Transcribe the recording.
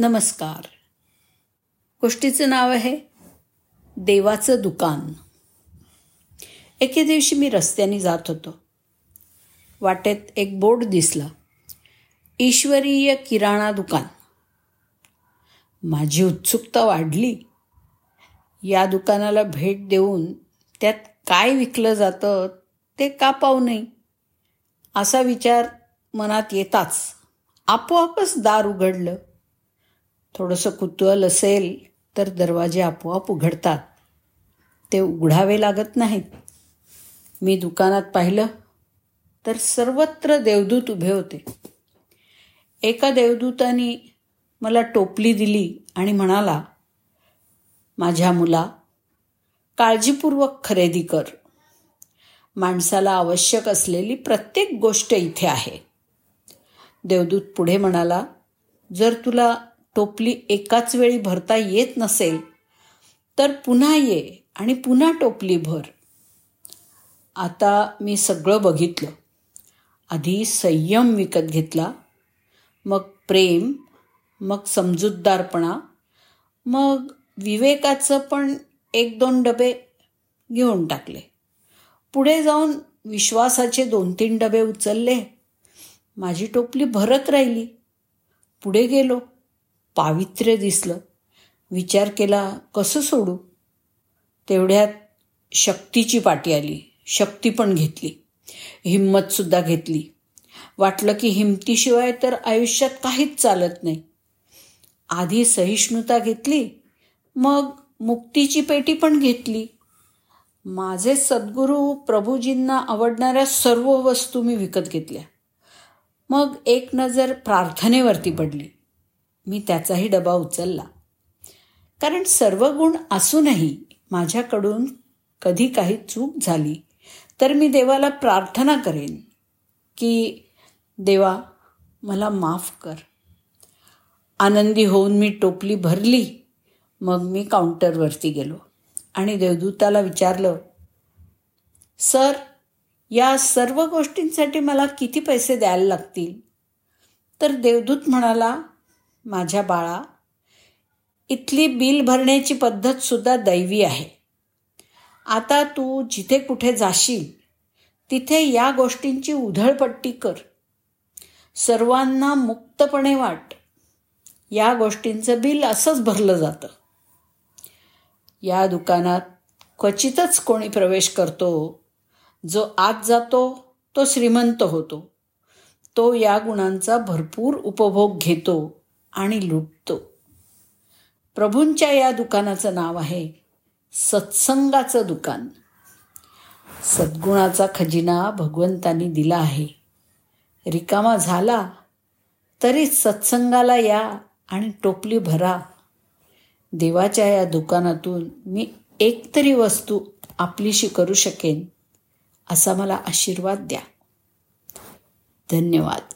नमस्कार. गोष्टीचं नाव आहे देवाचं दुकान. एके दिवशी मी रस्त्याने जात होतो. वाटेत एक बोर्ड दिसला. ईश्वरीय किराणा दुकान. माझी उत्सुकता वाढली. या दुकानाला भेट देऊन त्यात काय विकलं जातं ते का पाहू नये? असा विचार मनात येताच आपोआपच दार उघडलं. थोडंसं कुतूहल असेल तर दरवाजे आपोआप उघडतात. ते उघडावे लागत नाहीत. मी दुकानात पाहिलं तर सर्वत्र देवदूत उभे होते. एका देवदूतानी मला टोपली दिली आणि म्हणाला माझ्या मुला काळजीपूर्वक खरेदी कर. माणसाला आवश्यक असलेली प्रत्येक गोष्ट इथे आहे. देवदूत पुढे म्हणाला जर तुला टोपली एकाच वेळी भरता येत नसेल तर पुन्हा ये आणि पुन्हा टोपली भर. आता मी सगळं बघितलं. आधी संयम विकत घेतला मग प्रेम मग समजूतदारपणा मग विवेकाचं पण एक दोन डबे घेऊन टाकले. पुढे जाऊन विश्वासाचे दोन तीन डबे उचलले. माझी टोपली भरत राहिली. पुढे गेलो. पावित्र्य दिसलं. विचार केला कसं सोडू? तेवढ्यात शक्तीची पाठी आली. शक्ती पण घेतली. हिंमतसुद्धा घेतली. वाटलं की हिमतीशिवाय तर आयुष्यात काहीच चालत नाही. आधी सहिष्णुता घेतली मग मुक्तीची पेटी पण घेतली. माझे सद्गुरू प्रभूजींना आवडणाऱ्या सर्व वस्तू मी विकत घेतल्या. मग एक नजर प्रार्थनेवरती पडली. मी त्याचाही डबा उचलला. कारण सर्व गुण असूनही माझ्याकडून कधी काही चूक झाली तर मी देवाला प्रार्थना करेन की देवा मला माफ कर. आनंदी होऊन मी टोपली भरली मग मी काउंटरवरती गेलो आणि देवदूताला विचारलं सर या सर्व गोष्टींसाठी मला किती पैसे द्यायला लागतील? तर देवदूत म्हणाला माझ्या बाळा इथली बिल भरण्याची पद्धतसुद्धा दैवी आहे. आता तू जिथे कुठे जाशील तिथे या गोष्टींची उधळपट्टी कर. सर्वांना मुक्तपणे वाट. या गोष्टींचं बिल असंच भरलं जातं. या दुकानात क्वचितच कोणी प्रवेश करतो. जो आत जातो तो श्रीमंत होतो. तो या गुणांचा भरपूर उपभोग घेतो. आणि लुटतो. प्रभूंच्या या दुकानाचं नाव आहे सत्संगाचं दुकान. सद्गुणाचा खजिना भगवंतानी दिला आहे. रिकामा झाला तरी सत्संगाला या आणि टोपली भरा. देवाच्या या दुकानातून मी एकतरी वस्तू आपलीशी करू शकेन असा मला आशीर्वाद द्या. धन्यवाद.